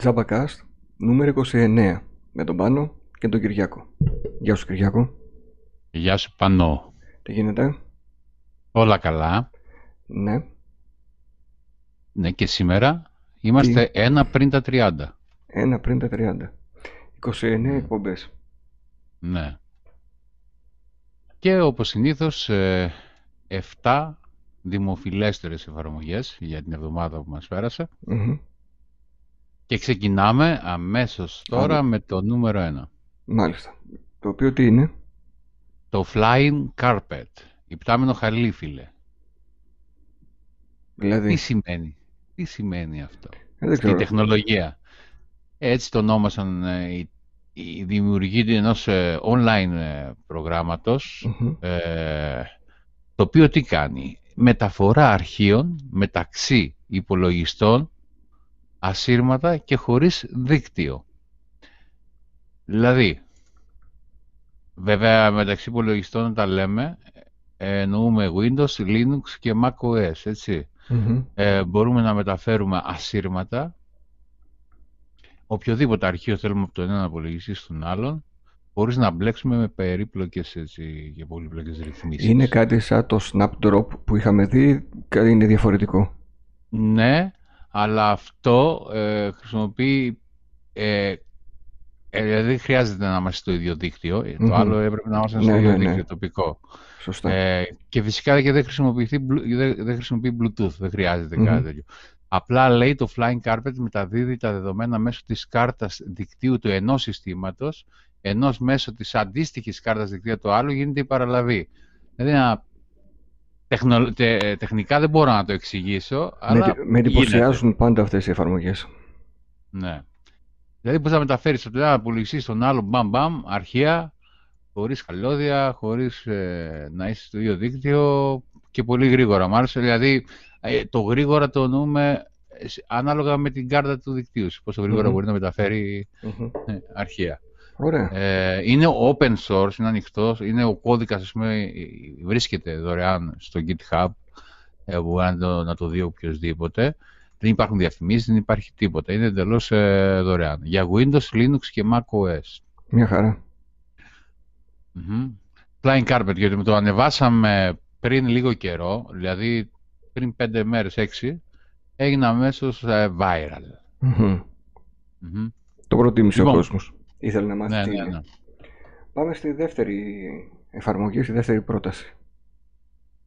Τζαμπακάστ νούμερο 29 με τον Πάνο και τον Κυριάκο. Γεια σου Κυριάκο. Γεια σου Πανώ. Τι γίνεται; Όλα καλά. Ναι. Ναι και σήμερα είμαστε Τι; ένα πριν τα 30. Ένα πριν τα 30. 29 εκπομπές. Ναι. Και όπως συνήθως 7 ε, δημοφιλέστερες εφαρμογές για την εβδομάδα που μας πέρασε. Και ξεκινάμε αμέσως τώρα με το νούμερο 1. Μάλιστα. Το οποίο τι είναι; Το Flying Carpet. Υπτάμενο χαλί, φίλε. Δηλαδή... Τι σημαίνει, τι σημαίνει αυτό. Ε, Στην τεχνολογία; Έτσι το ονόμασαν ε, οι, οι δημιουργοί ενός ε, online ε, προγραμματος το οποίο τι κάνει; Μεταφορά αρχείων μεταξύ υπολογιστών ασύρματα και χωρίς δίκτυο. Δηλαδή, βέβαια μεταξύ υπολογιστών τα λέμε, εννοούμε Windows, Linux και macOS, έτσι. Ε, μπορούμε να μεταφέρουμε ασύρματα, οποιοδήποτε αρχείο θέλουμε από τον ένα υπολογιστή στον άλλον, χωρίς να μπλέξουμε με περίπλοκες έτσι, και πολύπλοκες ρυθμίσεις. Είναι κάτι σαν το Snapdrop που είχαμε δει, είναι διαφορετικό. Ναι, αλλά αυτό ε, χρησιμοποιεί ε, ε, δηλαδή δεν χρειάζεται να είμαστε στο ίδιο Το άλλο έπρεπε να είμαστε στο ναι, ίδιο ναι, ναι. δίκτυο τοπικό. Σωστά. Ε, και φυσικά και δεν, δεν, δεν χρησιμοποιεί Bluetooth, δεν χρειάζεται mm-hmm. κάτι τέτοιο. Απλά λέει το Flying Carpet μεταδίδει τα δεδομένα μέσω της κάρτας δικτύου του ενός συστήματος, ενώ μέσω της αντίστοιχης κάρτας δικτύου του άλλου γίνεται η παραλαβή. Δηλαδή ένα Τεχνο... Τε... Τεχνικά δεν μπορώ να το εξηγήσω, αλλά Με εντυπωσιάζουν πάντα αυτές οι εφαρμογές. Ναι. Δηλαδή μπορείς να μεταφέρεις από το ένα υπολογιστή στον άλλο μπαμ μπαμ, αρχεία, χωρίς καλώδια, χωρίς ε, να είσαι στο ίδιο δίκτυο και πολύ γρήγορα. Μάλιστα, δηλαδή ε, το γρήγορα το εννοούμε ε, ανάλογα με την κάρτα του δικτύου πόσο γρήγορα μπορεί να μεταφερει αρχεία. Ε, είναι open source, είναι ανοιχτός, είναι ο κώδικας, ας πούμε, βρίσκεται δωρεάν στο GitHub, ε, μπορεί να το, το δει οποιοδήποτε. Δεν υπάρχουν διαφημίσεις, δεν υπάρχει τίποτα. Είναι εντελώς ε, δωρεάν. Για Windows, Linux και macOS. Μια χαρά. Mm-hmm. Flying Carpet, γιατί το ανεβάσαμε πριν λίγο καιρό, δηλαδή πριν πέντε μέρες, έξι, έγινε αμέσως ε, viral. Mm-hmm. Mm-hmm. Το προτίμησε λοιπόν, ο κόσμος. Ήθελε να μάθει ναι, τι ναι, ναι. Πάμε στη δεύτερη εφαρμογή, στη δεύτερη πρόταση.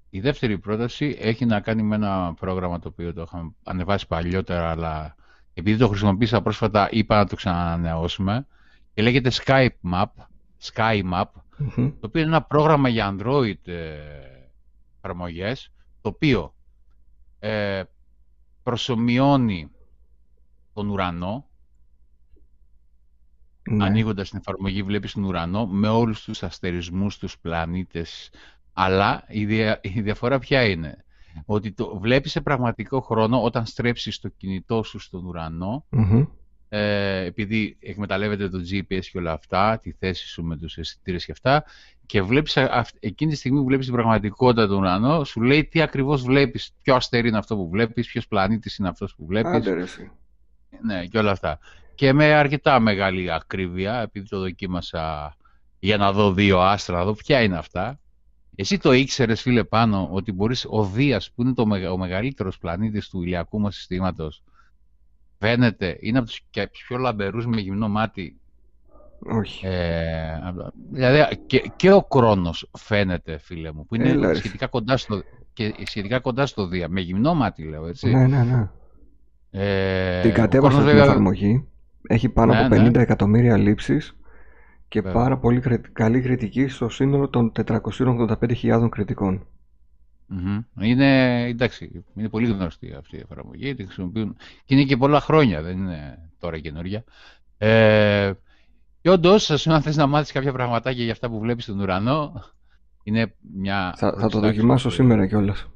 Η δεύτερη πρόταση έχει να κάνει με ένα πρόγραμμα το οποίο το είχαμε ανεβάσει παλιότερα, αλλά επειδή το χρησιμοποίησα πρόσφατα είπα να το ξανανανεώσουμε και λέγεται Skype Map, Sky Map, το οποίο είναι ένα πρόγραμμα για Android ε, εφαρμογές, το οποίο ε, προσωμιώνει τον ουρανό ναι. Ανοίγοντας την εφαρμογή βλέπεις τον ουρανό με όλους τους αστερισμούς, τους πλανήτες. Αλλά η, η διαφορά ποια είναι; Ότι το βλέπεις σε πραγματικό χρόνο όταν στρέψεις το κινητό σου στον ουρανο ε, επειδή εκμεταλλεύεται το GPS και όλα αυτά, τη θέση σου με τους αισθητήρες και αυτά, και βλέπεις, εκείνη τη στιγμή που βλέπεις την πραγματικότητα του ουρανό, σου λέει τι ακριβώς βλέπεις, ποιο αστέρι είναι αυτό που βλέπεις, ποιος πλανήτης είναι αυτός που βλέπεις. Άντε, ναι, και όλα αυτά και με αρκετά μεγάλη ακρίβεια, επειδή το δοκίμασα για να δω δύο άστρα, να δω ποια είναι αυτά. Εσύ το ήξερες φίλε πάνω ότι μπορείς ο Δίας που είναι το, ο μεγαλύτερος πλανήτης του ηλιακού μας συστήματος φαίνεται, είναι από τους πιο λαμπερούς με γυμνό μάτι; Όχι. Ε, δηλαδή και, και ο Κρόνος φαίνεται φίλε μου που είναι σχετικά κοντά, στο, και σχετικά κοντά στο Δία. Με γυμνό μάτι λέω έτσι. Ναι ναι ναι. Ε, την κατέβασα στην εφαρμογή έχει πάνω ναι, από 50 ναι. εκατομμύρια λήψεις και πάρα πολύ καλή κριτική στο σύνολο των 485.000 κριτικων Είναι, εντάξει, είναι πολύ γνωστή αυτή η εφαρμογή, τη χρησιμοποιούν και είναι και πολλά χρόνια, δεν είναι τώρα καινούργια. Ε, και όντως, αν θες να μάθεις κάποια πραγματάκια για αυτά που βλέπεις στον ουρανό, είναι μια. Θα, θα το δοκιμάσω σήμερα κιόλας.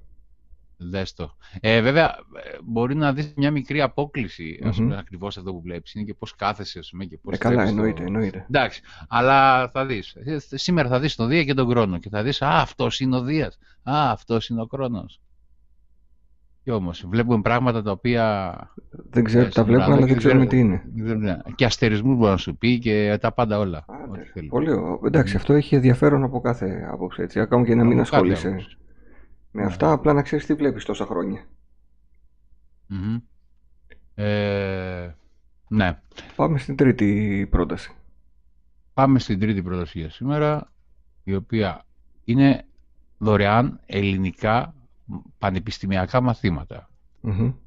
Δες το. Ε, βέβαια, μπορεί να δεις μια μικρή απόκληση, mm-hmm. πούμε, ακριβώς αυτό που βλέπεις. Είναι και πώς κάθεσαι, ας πούμε, και πώς... Ε, καλά, εννοείται, το... εννοείται. Εντάξει, αλλά θα δεις. Ε, σήμερα θα δεις τον Δία και τον Κρόνο και θα δεις, α, αυτός είναι ο Δίας, α, αυτός είναι ο Κρόνος. Και όμως βλέπουμε πράγματα τα οποία... Δεν ξέρω, ε, τα βλέπουμε, αλλά δεν ξέρουμε τι είναι. Και αστερισμούς μπορεί να σου πει και τα πάντα όλα. πολύ ωραία. Εντάξει, αυτό έχει ενδιαφέρον από κάθε άποψη. Έτσι. Ακόμα και να μην ασχολείσαι με ναι. αυτά, απλά να ξέρεις τι βλέπεις τόσα Ε, ναι. Πάμε στην τρίτη πρόταση. Πάμε στην τρίτη πρόταση για σήμερα, η οποία είναι δωρεάν ελληνικά πανεπιστημιακά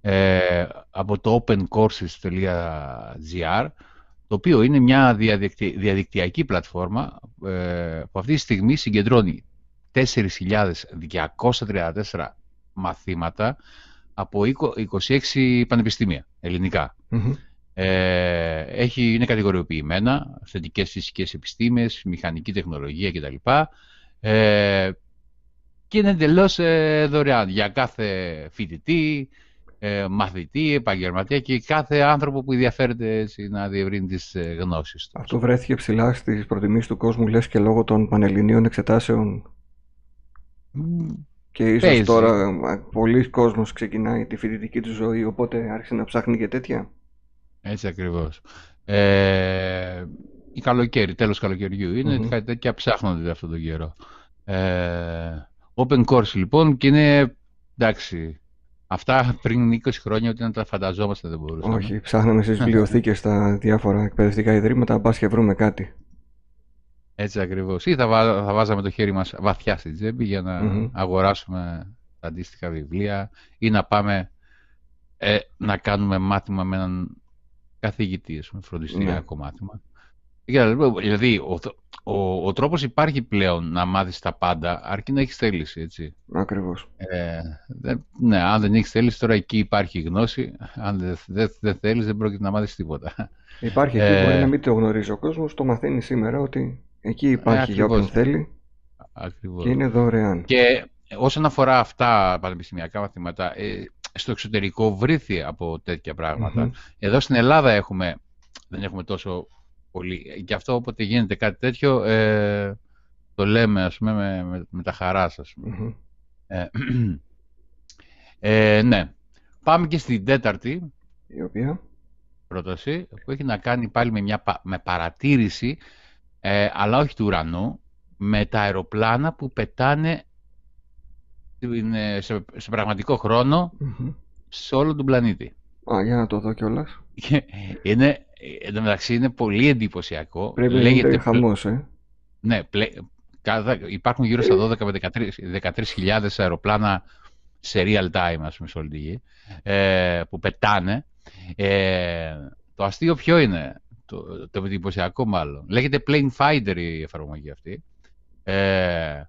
Ε, από το opencourses.gr το οποίο είναι μια διαδικτυακή πλατφόρμα ε, που αυτή τη στιγμή συγκεντρώνει 4.234 μαθήματα από 26 πανεπιστήμια ελληνικά. Ε, έχει, είναι κατηγοριοποιημένα, θετικές φυσικές επιστήμες, μηχανική τεχνολογία κτλ. Ε, και είναι εντελώς ε, δωρεάν για κάθε φοιτητή, ε, μαθητή, επαγγελματία και κάθε άνθρωπο που ενδιαφέρεται να διευρύνει τις ε, γνώσεις του. Αυτό βρέθηκε ψηλά στις προτιμήσεις του κόσμου, λες και λόγω των πανελληνίων εξετάσεων. Και ίσως τώρα πολλοί κόσμος ξεκινάει τη φοιτητική του ζωή, οπότε άρχισε να ψάχνει και τέτοια. Έτσι ακριβώς. Ε, η καλοκαίρι, τέλος καλοκαιριού είναι, mm-hmm. κάτι τέτοια ψάχνονται αυτόν τον καιρό. Ε, open course λοιπόν και είναι, εντάξει, αυτά πριν 20 χρόνια ότι να τα φανταζόμαστε δεν μπορούσαμε. Όχι, ψάχναμε στις βιβλιοθήκες στα διάφορα εκπαιδευτικά ιδρύματα, πας και βρούμε κάτι. Έτσι ακριβώς. Ή θα, θα βάζαμε το χέρι μας βαθιά στην τσέπη για να αγοράσουμε τα αντίστοιχα βιβλία ή να πάμε ε, να κάνουμε μάθημα με έναν καθηγητή, με φροντιστηριακό ναι. μάθημα. Δηλαδή, ο, ο, ο τρόπος υπάρχει πλέον να μάθεις τα πάντα, αρκεί να έχεις θέληση, έτσι. Ακριβώς. Ε, ναι, αν δεν έχεις θέληση, τώρα εκεί υπάρχει γνώση. Αν δεν δε, δε θέλεις, δεν πρόκειται να μάθεις τίποτα. Υπάρχει εκεί, ε, μπορεί να μην το γνωρίζει ο κόσμος, το μαθαίνει σήμερα ότι εκεί υπάρχει ε, για όποιον θέλει ακριβώς. και είναι δωρεάν. Και όσον αφορά αυτά πανεπιστημιακά μαθήματα, ε, στο εξωτερικό βρήθη από τέτοια Εδώ στην Ελλάδα έχουμε, δεν έχουμε τόσο πολύ. Γι' αυτό όποτε γίνεται κάτι τέτοιο, ε, το λέμε ας πούμε με, με, τα χαράς σας. Ε, ε, ναι. Πάμε και στην τέταρτη. Η οποία; Πρόταση που έχει να κάνει πάλι με μια με παρατήρηση ε, αλλά όχι του ουρανού με τα αεροπλάνα που πετάνε σε, σε πραγματικό σε όλο τον πλανήτη. Α, για να το δω κιόλας. είναι, εν τω μεταξύ είναι πολύ εντυπωσιακό. Πρέπει να είναι χαμός, ε. Ναι, πλε... υπάρχουν γύρω στα 12 με 13.000 αεροπλάνα σε real time, ας πούμε, σε όλη τη γη, ε, που πετάνε. Ε, το αστείο ποιο είναι, το, το εντυπωσιακό μάλλον. Λέγεται Plane Fighter η εφαρμογή αυτή. Ε,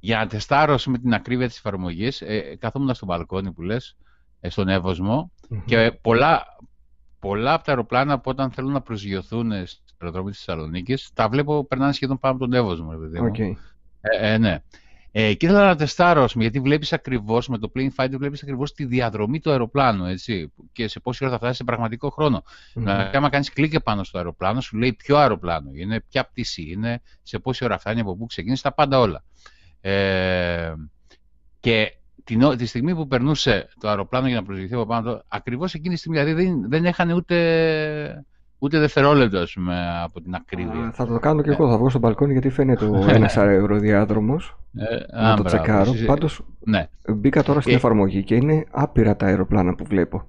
για να τεστάρω με την ακρίβεια της εφαρμογής, ε, καθόμουν στο μπαλκόνι που λες, ε, στον ευωσμο και πολλά, πολλά από τα αεροπλάνα που όταν θέλουν να προσγειωθούν στο αεροδρόμιο της Θεσσαλονίκης, τα βλέπω περνάνε σχεδόν πάνω από τον Εύωσμο. Okay. Ε, ε, ναι. Ε, και ήθελα να τεστάρω, γιατί βλέπεις ακριβώς, με το Plane Fighter βλέπεις ακριβώς τη διαδρομή του αεροπλάνου, έτσι, και σε πόση ώρα θα φτάσει σε πραγματικό χρόνο. Mm-hmm. Να, άμα κάνεις κλικ πάνω στο αεροπλάνο, σου λέει ποιο αεροπλάνο είναι, ποια πτήση είναι, σε πόση ώρα φτάνει, από πού ξεκίνησε, τα πάντα όλα. Ε, και την, τη στιγμή που περνούσε το αεροπλάνο για να προσγειωθεί από πάνω, ακριβώς εκείνη τη στιγμή δηλαδή δεν, δεν έχανε ούτε, ούτε δευτερόλεπτο πούμε, από την ακρίβεια. θα το κάνω και εγώ, θα βγω στο μπαλκόνι γιατί φαίνεται ο ένας αεροδιάδρομο. Ε, να το τσεκάρω. Πάντως ναι. μπήκα τώρα στην ε, εφαρμογή και είναι άπειρα τα αεροπλάνα που βλέπω.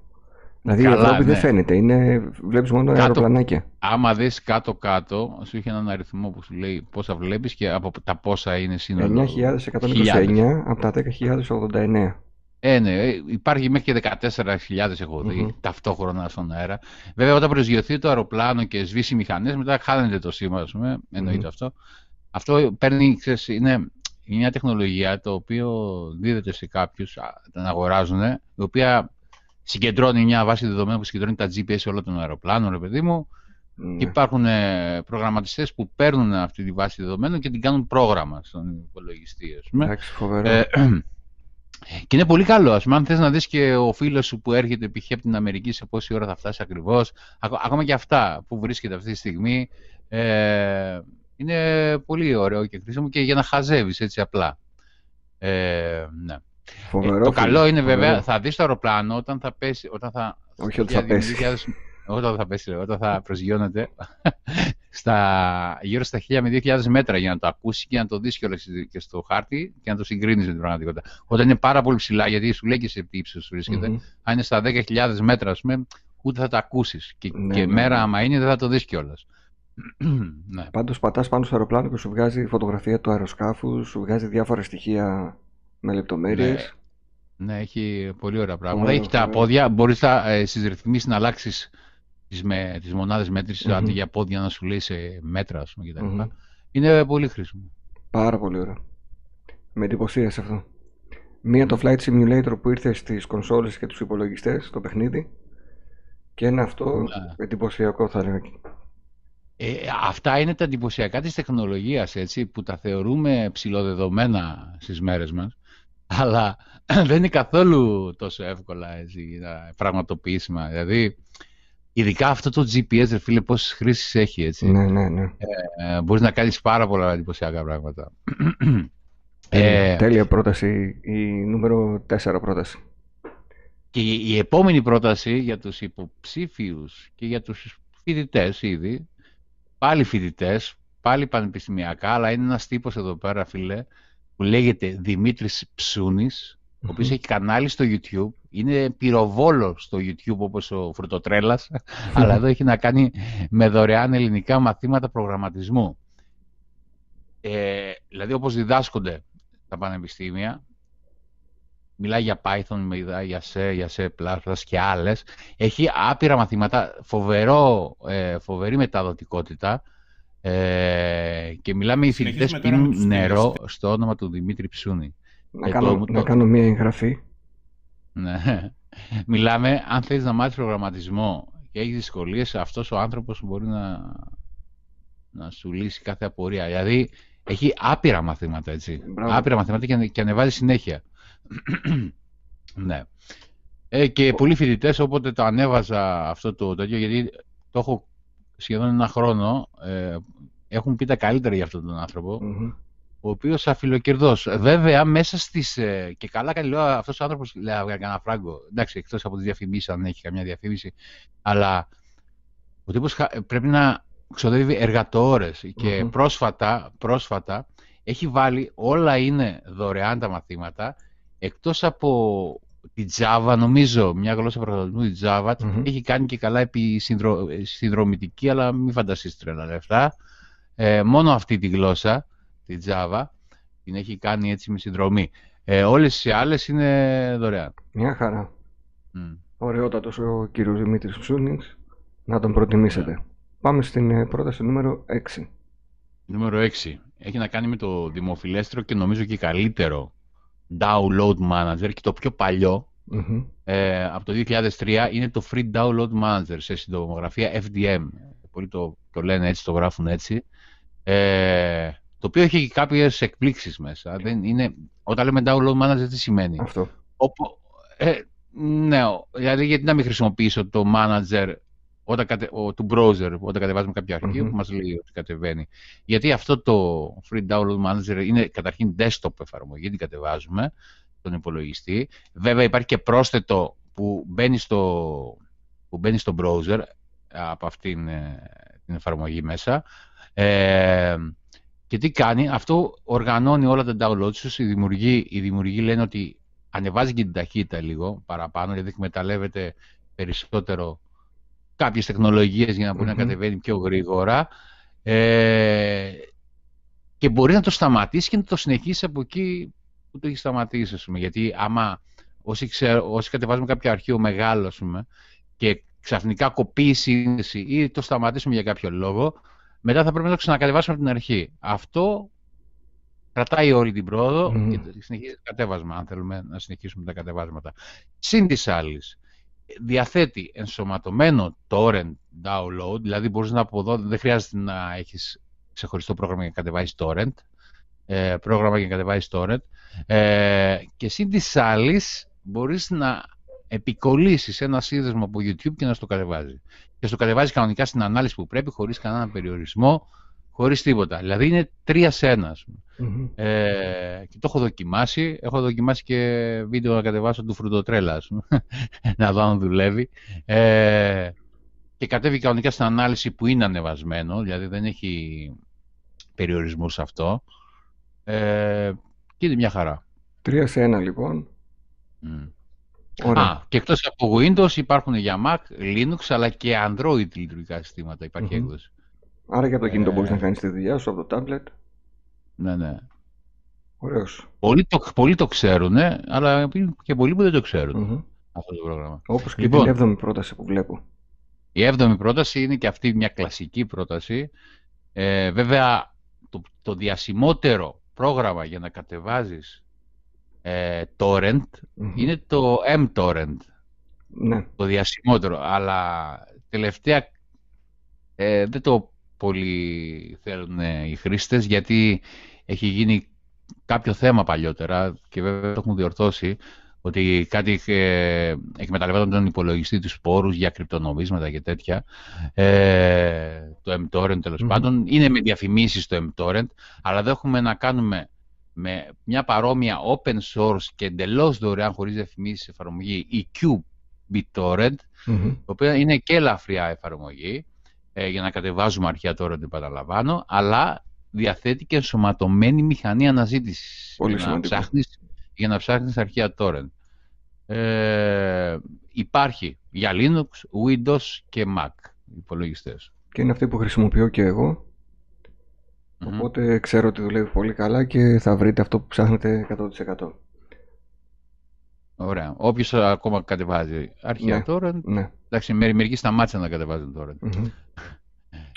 Δηλαδή Καλά, η Ευρώπη ναι. δεν φαίνεται, είναι, βλέπεις μόνο κάτω, αεροπλανάκια. Άμα δεις κάτω-κάτω, σου είχε έναν αριθμό που σου λέει πόσα βλέπεις και από τα πόσα είναι σύνολο. 9.129 από τα 10.089. Ε, ναι, ε, υπάρχει μέχρι και 14.000 έχω δει mm-hmm. ταυτόχρονα στον αέρα. Βέβαια, όταν προσγειωθεί το αεροπλάνο και σβήσει οι μηχανές, μετά χάνεται το σήμα, ας πούμε, εννοείται mm-hmm. αυτό. Αυτό παίρνει, ξέρεις, είναι μια τεχνολογία το οποίο δίδεται σε κάποιους να αγοράζουν, η οποία συγκεντρώνει μια βάση δεδομένων που συγκεντρώνει τα GPS όλων των αεροπλάνων, ρε παιδί μου. Ναι. Και υπάρχουν ε, προγραμματιστές που παίρνουν αυτή τη βάση δεδομένων και την κάνουν πρόγραμμα στον υπολογιστή. Εντάξει, φοβερό. Ε, και είναι πολύ καλό. Ας πούμε, αν θες να δεις και ο φίλος σου που έρχεται π.χ. από την Αμερική σε πόση ώρα θα φτάσει ακριβώς, ακόμα και αυτά που βρίσκεται αυτή τη στιγμή, ε, είναι πολύ ωραίο και χρήσιμο και για να χαζεύεις έτσι απλά. Ε, ναι. Φοβερό, το καλό είναι βέβαια, θα δεις το αεροπλάνο όταν θα πέσει, όταν θα... Όχι ότι θα πέσει. Όταν θα πέσει, όταν θα προσγειώνεται στα, γύρω στα 1000 με 2000 μέτρα για να το ακούσει και να το δει και στο χάρτη και να το συγκρίνεις με την πραγματικότητα. Όταν είναι πάρα πολύ ψηλά, γιατί σου λέει και σε τι ύψος βρίσκεται, mm-hmm. αν είναι στα 10.000 μέτρα, ας πούμε, ούτε θα το ακούσεις. Και, ναι, και ναι, μέρα, ναι. άμα είναι, δεν θα το δεις κιόλας. ναι. Πάντως, πατάς πάνω στο αεροπλάνο και σου βγάζει φωτογραφία του αεροσκάφους, σου βγάζει διάφορα στοιχεία με λεπτομέρειες. Ναι. ναι, έχει πολύ ωραία πράγματα. Έχει τα πόδια, μπορείς ε, στις ρυθμίσεις να αλλάξεις τις, με, τις μονάδες μέτρησης, mm-hmm. αντί για πόδια να σου λέει σε μέτρα, ας πούμε, κτλ. Mm-hmm. Είναι πολύ χρήσιμο. Πάρα πολύ ωραίο. Με εντυπωσίασε αυτό. Μία το Flight Simulator που ήρθε στις κονσόλες και τους υπολογιστές, το παιχνίδι. Και ένα αυτό ναι. εντυπωσιακό θα έλεγα. Ε, αυτά είναι τα εντυπωσιακά της τεχνολογίας, έτσι, που τα θεωρούμε ψηλοδεδομένα στις μέρες μας. Αλλά δεν είναι καθόλου τόσο εύκολα έτσι, πραγματοποιήσιμα. Δηλαδή, Ειδικά αυτό το GPS, ρε φίλε, πόσες χρήσεις έχει, έτσι. Ναι, ναι, ναι. Ε, μπορείς να κάνεις πάρα πολλά εντυπωσιακά πράγματα. Ε, τέλεια πρόταση, η νούμερο 4 πρόταση. Και η, επόμενη πρόταση για τους υποψήφιους και για τους φοιτητές ήδη, πάλι φοιτητές, πάλι πανεπιστημιακά, αλλά είναι ένας τύπος εδώ πέρα, φίλε, που λέγεται Δημήτρης Ψούνης, ο οποίος έχει κανάλι στο YouTube είναι πυροβόλο στο YouTube όπως ο Φρουτοτρέλας, αλλά εδώ έχει να κάνει με δωρεάν ελληνικά μαθήματα προγραμματισμού. Ε, δηλαδή όπως διδάσκονται τα πανεπιστήμια, μιλάει για Python, μιλάει για C, για C++ και άλλες. Έχει άπειρα μαθήματα, φοβερό, ε, φοβερή μεταδοτικότητα ε, και μιλάμε οι φοιτητές πίνουν νερό στο όνομα του Δημήτρη Ψούνη. Να, κάνω, να κάνω μία εγγραφή. Ναι. Μιλάμε, αν θέλεις να μάθεις προγραμματισμό και έχεις δυσκολίες, αυτός ο άνθρωπος μπορεί να, να σου λύσει κάθε απορία. Δηλαδή, έχει άπειρα μαθήματα, έτσι. Άπειρα μαθήματα και, και ανεβάζει συνέχεια. ναι. Ε, και πολλοί φοιτητές, όποτε το ανέβαζα αυτό το τέτοιο, γιατί το έχω σχεδόν ένα χρόνο, ε, έχουν πει τα καλύτερα για αυτόν τον άνθρωπο ο οποίος αφιλοκερδός. Βέβαια, μέσα στις. Ε, και καλά κάνει, λέω αυτός ο άνθρωπος λέει κανένα φράγκο. Εντάξει, εκτός από τις διαφημίσεις, αν έχει καμιά διαφήμιση. Αλλά ο τύπος πρέπει να ξοδεύει εργατόρες. Και πρόσφατα, πρόσφατα έχει βάλει όλα είναι δωρεάν τα μαθήματα εκτός από τη Java, νομίζω, μια γλώσσα προγραμματισμού, τη Java, έχει κάνει και καλά επί συνδρο, συνδρομητική, αλλά μην φανταστείς τρελά λεφτά. Ε, μόνο αυτή τη γλώσσα τη Java, την έχει κάνει έτσι με συνδρομή. Ε, όλες οι άλλες είναι δωρεάν. Μια χαρά. Mm. Ωραιότατος ο κύριος Δημήτρης Ψούνης. Να τον προτιμήσετε. Πάμε στην ε, πρόταση νούμερο 6. Νούμερο 6. Έχει να κάνει με το δημοφιλέστρο και νομίζω και καλύτερο download manager και το πιο παλιο ε, από το 2003 είναι το free download manager σε συντομογραφία FDM. Πολλοί το, το λένε έτσι, το γράφουν έτσι. Ε, το οποίο έχει και κάποιες εκπλήξεις μέσα. Δεν είναι, όταν λέμε download manager, τι σημαίνει; Αυτό. Οπό, ε, ναι, δηλαδή γιατί να μην χρησιμοποιήσω το manager όταν κατε, ο, του browser όταν κατεβάζουμε κάποιο αρχείο mm-hmm. που μας λέει ότι κατεβαίνει. Γιατί αυτό το free download manager είναι καταρχήν desktop εφαρμογή, την κατεβάζουμε τον υπολογιστή. Βέβαια υπάρχει και πρόσθετο που μπαίνει στο, που μπαίνει στο browser από αυτήν ε, την εφαρμογή μέσα. Ε, και τι κάνει, αυτό οργανώνει όλα τα downloads σου. Οι δημιουργοί, οι δημιουργοί λένε ότι ανεβάζει και την ταχύτητα λίγο παραπάνω, γιατί εκμεταλλεύεται περισσότερο κάποιες τεχνολογίες για να μπορεί να κατεβαίνει πιο γρήγορα. Ε, και μπορεί να το σταματήσει και να το συνεχίσει από εκεί που το έχεις σταματήσει. Ας πούμε. Γιατί άμα όσοι, ξέρω, όσοι κατεβάζουμε κάποιο αρχείο μεγάλο ας πούμε, και ξαφνικά κοπεί η σύνδεση ή το σταματήσουμε για κάποιο λόγο, μετά θα πρέπει να το ξανακατεβάσουμε από την αρχή. Αυτό κρατάει όλη την πρόοδο mm. και συνεχίζει το κατέβασμα, αν θέλουμε να συνεχίσουμε τα κατεβάσματα. Συν της άλλης, διαθέτει ενσωματωμένο torrent download, δηλαδή μπορείς να από εδώ, δεν χρειάζεται να έχεις ξεχωριστό πρόγραμμα για να κατεβάσεις torrent, ε, πρόγραμμα για να κατεβάσεις torrent, ε, και συν της άλλης μπορείς να επικολλήσεις ένα σύνδεσμο από YouTube και να στο κατεβάζει και στο κατεβάζει κανονικά στην ανάλυση που πρέπει, χωρίς κανέναν περιορισμό, χωρίς τίποτα. Δηλαδή είναι τρία σε ένα. Ε, και το έχω δοκιμάσει. Έχω δοκιμάσει και βίντεο να κατεβάσω του φρουτοτρέλα, να δω αν δουλεύει. Ε, και κατέβει κανονικά στην ανάλυση που είναι ανεβασμένο, δηλαδή δεν έχει περιορισμού σε αυτό. Ε, και είναι μια χαρά. Τρία σε ένα λοιπόν. Α, και εκτός από Windows υπάρχουν για Mac, Linux αλλά και Android λειτουργικά συστήματα. Υπάρχει έκδοση. Άρα και από το κινητό ε... μπορείς να κάνεις τη δουλειά σου, από το tablet. Ναι, ναι. Ωραίος. Πολλοί το, πολλοί το ξέρουν, αλλά και πολλοί που δεν το ξέρουν αυτό το πρόγραμμα. Όπως και λοιπόν, την έβδομη πρόταση που βλέπω. Η έβδομη πρόταση είναι και αυτή μια κλασική πρόταση. Ε, βέβαια, το, το διασημότερο πρόγραμμα για να κατεβάζεις ε, torrent είναι το mTorrent. Ναι. Το διασημότερο. Αλλά τελευταία ε, δεν το πολύ θέλουν οι χρήστες γιατί έχει γίνει κάποιο θέμα παλιότερα και βέβαια το έχουν διορθώσει ότι κάτι ε, εκμεταλλευόταν τον υπολογιστή τους σπόρους για κρυπτονομίσματα και τέτοια. Ε, το mTorrent τέλος πάντων. Είναι με διαφημίσεις το mTorrent, αλλά δεν έχουμε να κάνουμε με μια παρόμοια open source και εντελώς δωρεάν χωρίς διαφημίσεις εφαρμογή, η QBitTorrent, mm-hmm. η οποία είναι και ελαφριά εφαρμογή, ε, για να κατεβάζουμε αρχαία τώρα, δεν παραλαμβάνω, αλλά διαθέτει και ενσωματωμένη μηχανή αναζήτησης Πολύ για, να ψάχνεις, για να ψάχνεις αρχαία torrent. Ε, υπάρχει για Linux, Windows και Mac υπολογιστές. Και είναι αυτή που χρησιμοποιώ και εγώ. Οπότε ξέρω ότι δουλεύει πολύ καλά και θα βρείτε αυτό που ψάχνετε 100%. Ωραία. Όποιος ακόμα κατεβάζει αρχαία ναι, torrent, ναι. εντάξει, μερικοί σταμάτησαν να κατεβάζουν torrent.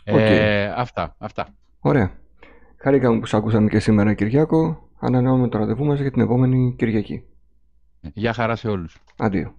Ε, αυτά, αυτά. Ωραία. Χαρήκαμε που σ' ακούσαμε και σήμερα Κυριάκο. Ανανεώνουμε το ραντεβού μας για την επόμενη Κυριακή. Γεια χαρά σε όλους. Αντίο.